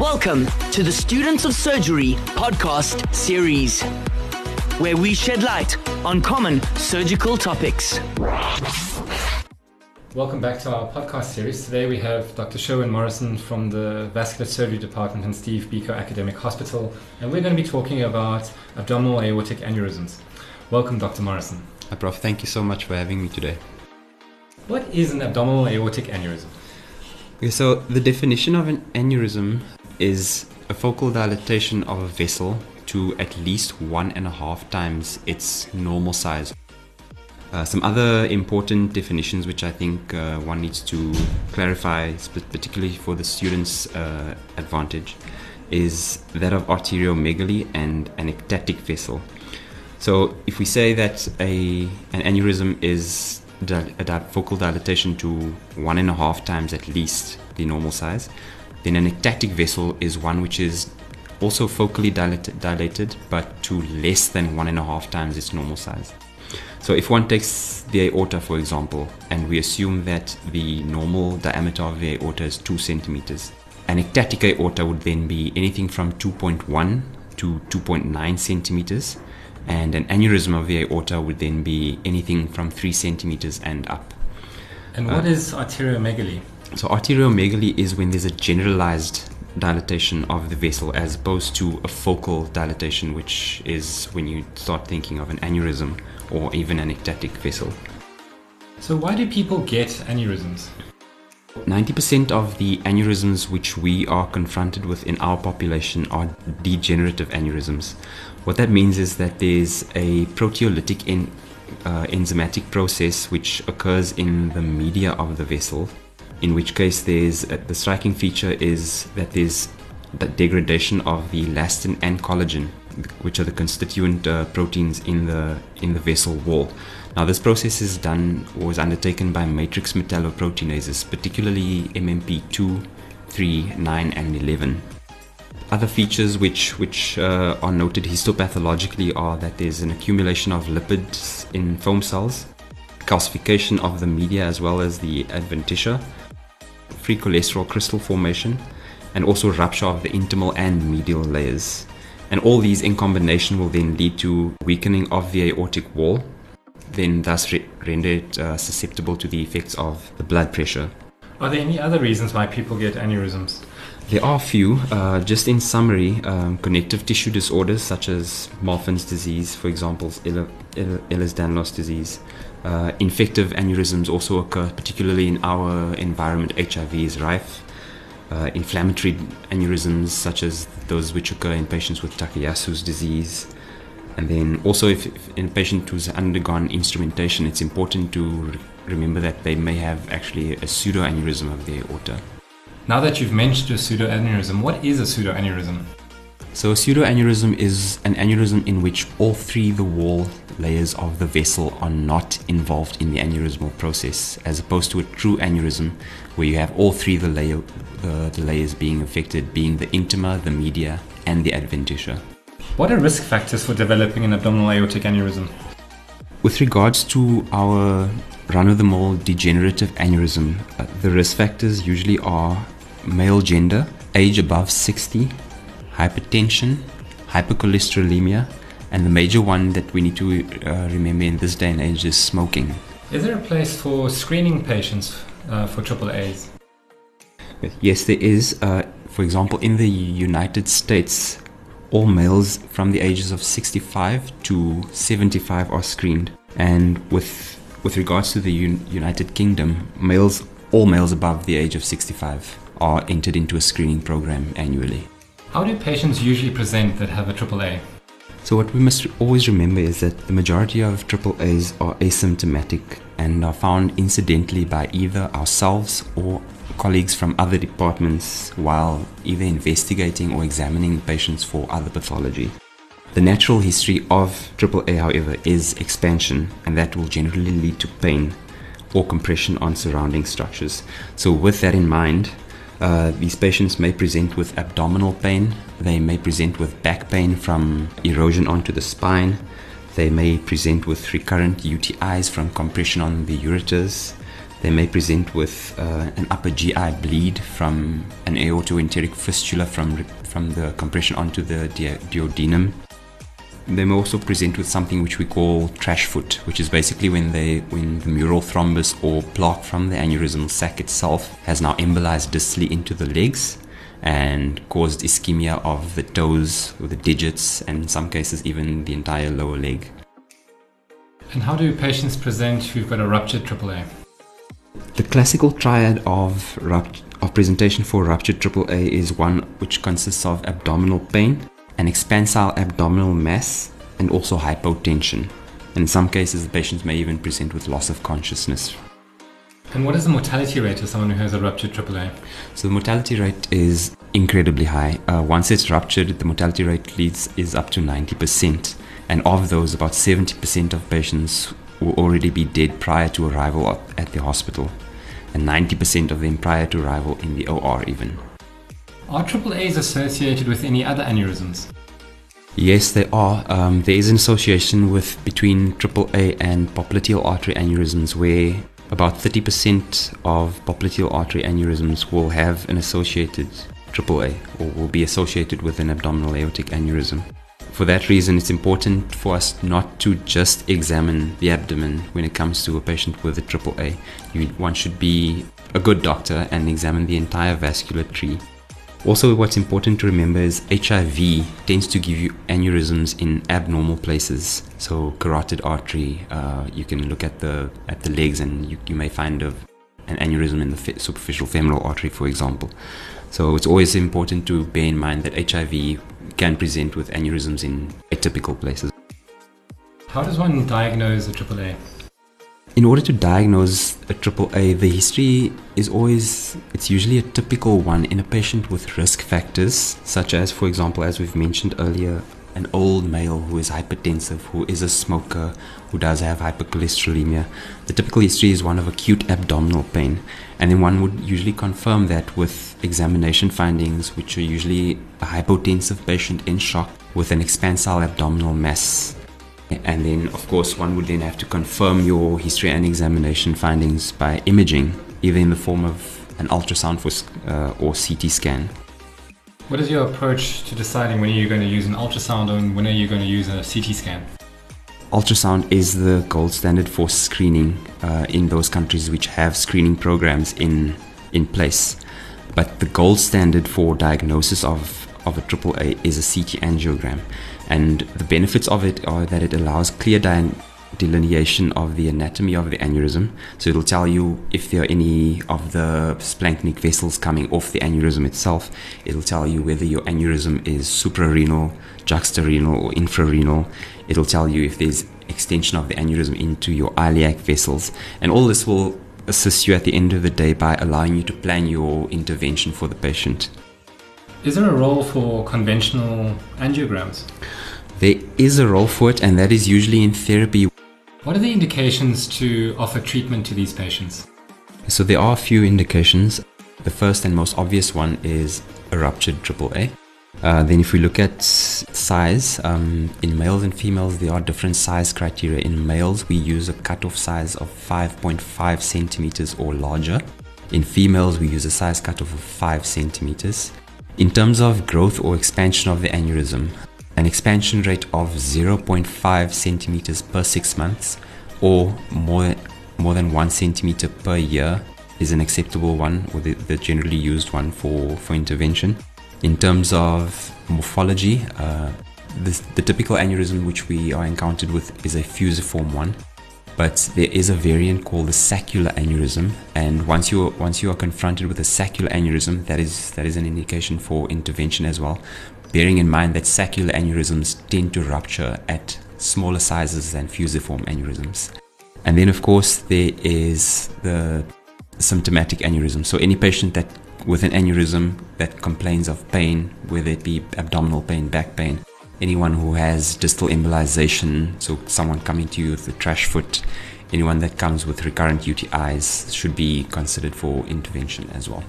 Welcome to the Students of Surgery podcast series, where we shed light on common surgical topics. Welcome back to our podcast series. Today we have Dr. Sherwin Morrison from the Vascular Surgery Department in Steve Biko Academic Hospital, and we're going to be talking about abdominal aortic aneurysms. Welcome, Dr. Morrison. Hi, Prof. Thank you so much for having me today. What is an abdominal aortic aneurysm? Okay, so the definition of an aneurysm is a focal dilatation of a vessel to at least one and a half times its normal size. Uh, some other important definitions which I think uh, one needs to clarify, particularly for the students' uh, advantage, is that of arteriomegaly and an ectatic vessel. So, if we say that a an aneurysm is a di- focal dilatation to one and a half times at least the normal size, then an ectatic vessel is one which is also focally dilated, dilated but to less than one and a half times its normal size. So if one takes the aorta, for example, and we assume that the normal diameter of the aorta is 2 centimeters, an ectatic aorta would then be anything from 2.1 to 2.9 centimeters, and an aneurysm of the aorta would then be anything from 3 centimeters and up. And what uh, is arteriomegaly? So arteriomegaly is when there's a generalized dilatation of the vessel as opposed to a focal dilatation, which is when you start thinking of an aneurysm or even an ectatic vessel. So, why do people get aneurysms? 90% of the aneurysms which we are confronted with in our population are degenerative aneurysms. What that means is that there's a proteolytic en- uh, enzymatic process which occurs in the media of the vessel, in which case there's uh, the striking feature is that there's the degradation of the elastin and collagen which are the constituent uh, proteins in the in the vessel wall. Now, this process is done was undertaken by matrix metalloproteinases, particularly MMP2, 3, 9, and 11. Other features which which uh, are noted histopathologically are that there's an accumulation of lipids in foam cells, calcification of the media as well as the adventitia, free cholesterol crystal formation, and also rupture of the intimal and medial layers. And all these in combination will then lead to weakening of the aortic wall, then thus re- render it uh, susceptible to the effects of the blood pressure. Are there any other reasons why people get aneurysms? There are a few. Uh, just in summary, um, connective tissue disorders such as Marfan's disease, for example, Ehlers-Danlos disease. Uh, infective aneurysms also occur, particularly in our environment. HIV is rife uh, inflammatory aneurysms, such as those which occur in patients with Takayasu's disease. And then also, if, if in a patient who's undergone instrumentation, it's important to re- remember that they may have actually a pseudoaneurysm of their aorta. Now that you've mentioned a pseudoaneurysm, what is a pseudoaneurysm? So, a pseudoaneurysm is an aneurysm in which all three the wall layers of the vessel are not involved in the aneurysmal process, as opposed to a true aneurysm where you have all three the, layer, the, the layers being affected, being the intima, the media, and the adventitia. What are risk factors for developing an abdominal aortic aneurysm? With regards to our run of the mill degenerative aneurysm, uh, the risk factors usually are male gender, age above 60, hypertension, hypercholesterolemia, and the major one that we need to uh, remember in this day and age is smoking. Is there a place for screening patients uh, for triple A's? Yes, there is. Uh, for example, in the United States, all males from the ages of 65 to 75 are screened. And with with regards to the Un- United Kingdom, males, all males above the age of 65 are entered into a screening program annually. How do patients usually present that have a AAA? So, what we must always remember is that the majority of AAAs are asymptomatic and are found incidentally by either ourselves or colleagues from other departments while either investigating or examining patients for other pathology. The natural history of AAA, however, is expansion, and that will generally lead to pain or compression on surrounding structures. So, with that in mind, uh, these patients may present with abdominal pain, they may present with back pain from erosion onto the spine, they may present with recurrent UTIs from compression on the ureters, They may present with uh, an upper GI bleed from an aortoenteric fistula from, from the compression onto the duodenum. They may also present with something which we call trash foot, which is basically when they when the mural thrombus or plaque from the aneurysmal sac itself has now embolized distally into the legs and caused ischemia of the toes or the digits and in some cases even the entire lower leg. And how do patients present who've got a ruptured AAA? The classical triad of, rupt- of presentation for ruptured AAA is one which consists of abdominal pain, an expansile abdominal mass, and also hypotension. In some cases, the patients may even present with loss of consciousness. And what is the mortality rate of someone who has a ruptured AAA? So the mortality rate is incredibly high. Uh, once it's ruptured, the mortality rate leads is up to 90%. And of those, about 70% of patients will already be dead prior to arrival at the hospital, and 90% of them prior to arrival in the OR, even. Are AAAs associated with any other aneurysms? Yes, they are. Um, there is an association with between AAA and popliteal artery aneurysms, where about 30% of popliteal artery aneurysms will have an associated AAA or will be associated with an abdominal aortic aneurysm for that reason, it's important for us not to just examine the abdomen when it comes to a patient with a AAA. You, one should be a good doctor and examine the entire vascular tree. Also, what's important to remember is HIV tends to give you aneurysms in abnormal places. So, carotid artery, uh, you can look at the at the legs and you, you may find a, an aneurysm in the fe- superficial femoral artery, for example. So, it's always important to bear in mind that HIV can present with aneurysms in atypical places. How does one diagnose a AAA? In order to diagnose a AAA, the history is always, it's usually a typical one in a patient with risk factors, such as, for example, as we've mentioned earlier, an old male who is hypertensive, who is a smoker, who does have hypercholesterolemia. The typical history is one of acute abdominal pain, and then one would usually confirm that with examination findings, which are usually a hypotensive patient in shock with an expansile abdominal mass. And then, of course, one would then have to confirm your history and examination findings by imaging, either in the form of an ultrasound for, uh, or CT scan. What is your approach to deciding when you're going to use an ultrasound and when are you going to use a CT scan? Ultrasound is the gold standard for screening uh, in those countries which have screening programs in in place. But the gold standard for diagnosis of, of a AAA is a CT angiogram. And the benefits of it are that it allows clear di- delineation of the anatomy of the aneurysm. So it'll tell you if there are any of the splanchnic vessels coming off the aneurysm itself. It'll tell you whether your aneurysm is suprarenal, juxtarenal, or infrarenal. It'll tell you if there's extension of the aneurysm into your iliac vessels. And all this will assist you at the end of the day by allowing you to plan your intervention for the patient. Is there a role for conventional angiograms? There is a role for it, and that is usually in therapy what are the indications to offer treatment to these patients? So there are a few indications. The first and most obvious one is a ruptured AAA. Uh, then, if we look at size, um, in males and females, there are different size criteria. In males, we use a cutoff size of 5.5 centimeters or larger. In females, we use a size cutoff of 5 centimeters. In terms of growth or expansion of the aneurysm, an expansion rate of 0.5 centimeters per six months or more, more than one centimeter per year is an acceptable one or the, the generally used one for, for intervention. In terms of morphology, uh, the, the typical aneurysm which we are encountered with is a fusiform one but there is a variant called the saccular aneurysm and once you once you are confronted with a saccular aneurysm that is that is an indication for intervention as well bearing in mind that saccular aneurysms tend to rupture at smaller sizes than fusiform aneurysms. And then, of course, there is the symptomatic aneurysm. So, any patient that with an aneurysm that complains of pain, whether it be abdominal pain, back pain, anyone who has distal embolization, so someone coming to you with a trash foot, anyone that comes with recurrent UTIs should be considered for intervention as well.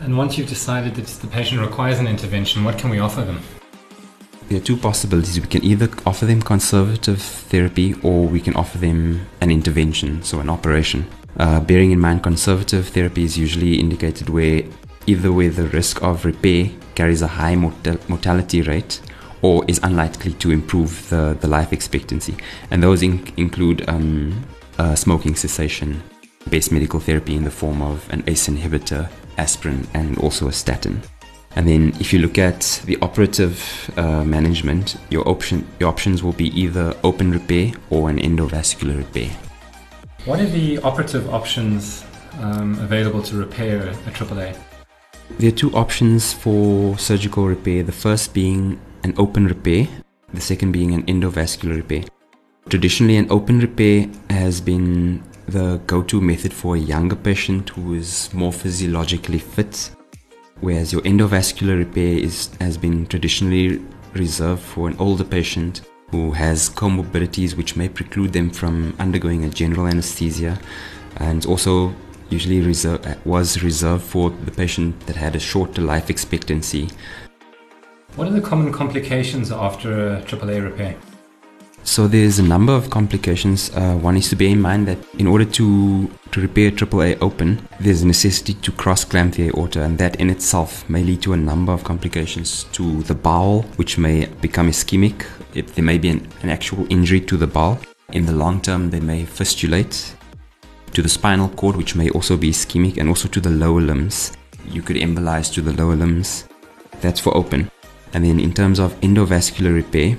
And once you've decided that the patient requires an intervention, what can we offer them? There are two possibilities. We can either offer them conservative therapy or we can offer them an intervention, so an operation. Uh, bearing in mind, conservative therapy is usually indicated where either where the risk of repair carries a high mortality rate or is unlikely to improve the, the life expectancy. And those in- include um, uh, smoking cessation, based medical therapy in the form of an ACE inhibitor, aspirin, and also a statin. And then if you look at the operative uh, management, your option your options will be either open repair or an endovascular repair. What are the operative options um, available to repair a AAA? There are two options for surgical repair. The first being an open repair, the second being an endovascular repair. Traditionally, an open repair has been the go to method for a younger patient who is more physiologically fit whereas your endovascular repair is, has been traditionally reserved for an older patient who has comorbidities which may preclude them from undergoing a general anesthesia and also usually reserve, was reserved for the patient that had a shorter life expectancy. What are the common complications after AAA repair? So there's a number of complications. Uh, one is to bear in mind that in order to, to repair AAA open, there's a necessity to cross clamp the aorta, and that in itself may lead to a number of complications to the bowel, which may become ischemic. If there may be an, an actual injury to the bowel. In the long term, they may fistulate to the spinal cord, which may also be ischemic, and also to the lower limbs. You could embolize to the lower limbs. That's for open. And then in terms of endovascular repair,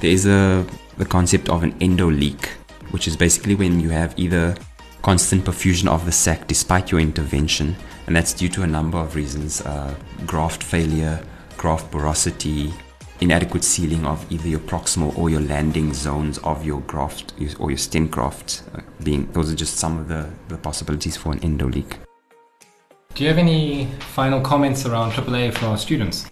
there is a the concept of an endo leak, which is basically when you have either constant perfusion of the sac despite your intervention, and that's due to a number of reasons uh, graft failure, graft porosity, inadequate sealing of either your proximal or your landing zones of your graft or your stent graft. Uh, being those are just some of the, the possibilities for an endo leak. Do you have any final comments around AAA for our students?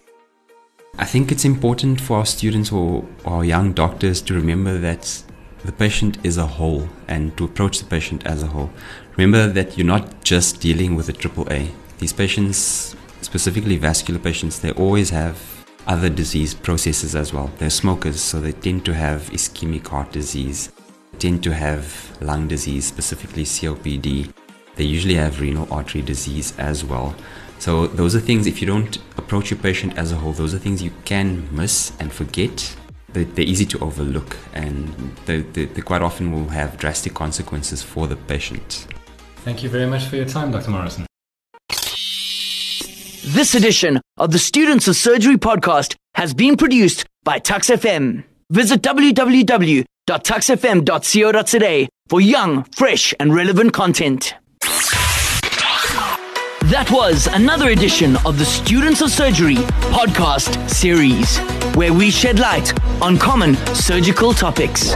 I think it's important for our students or our young doctors to remember that the patient is a whole and to approach the patient as a whole. Remember that you're not just dealing with a triple A. These patients, specifically vascular patients, they always have other disease processes as well. They're smokers, so they tend to have ischemic heart disease, tend to have lung disease, specifically COPD. They usually have renal artery disease as well. So those are things, if you don't approach your patient as a whole, those are things you can miss and forget. They're, they're easy to overlook and they, they, they quite often will have drastic consequences for the patient. Thank you very much for your time, Dr. Morrison. This edition of the Students of Surgery podcast has been produced by Tuks FM. Visit www.tuksfm.co.za for young, fresh, and relevant content. That was another edition of the Students of Surgery podcast series, where we shed light on common surgical topics.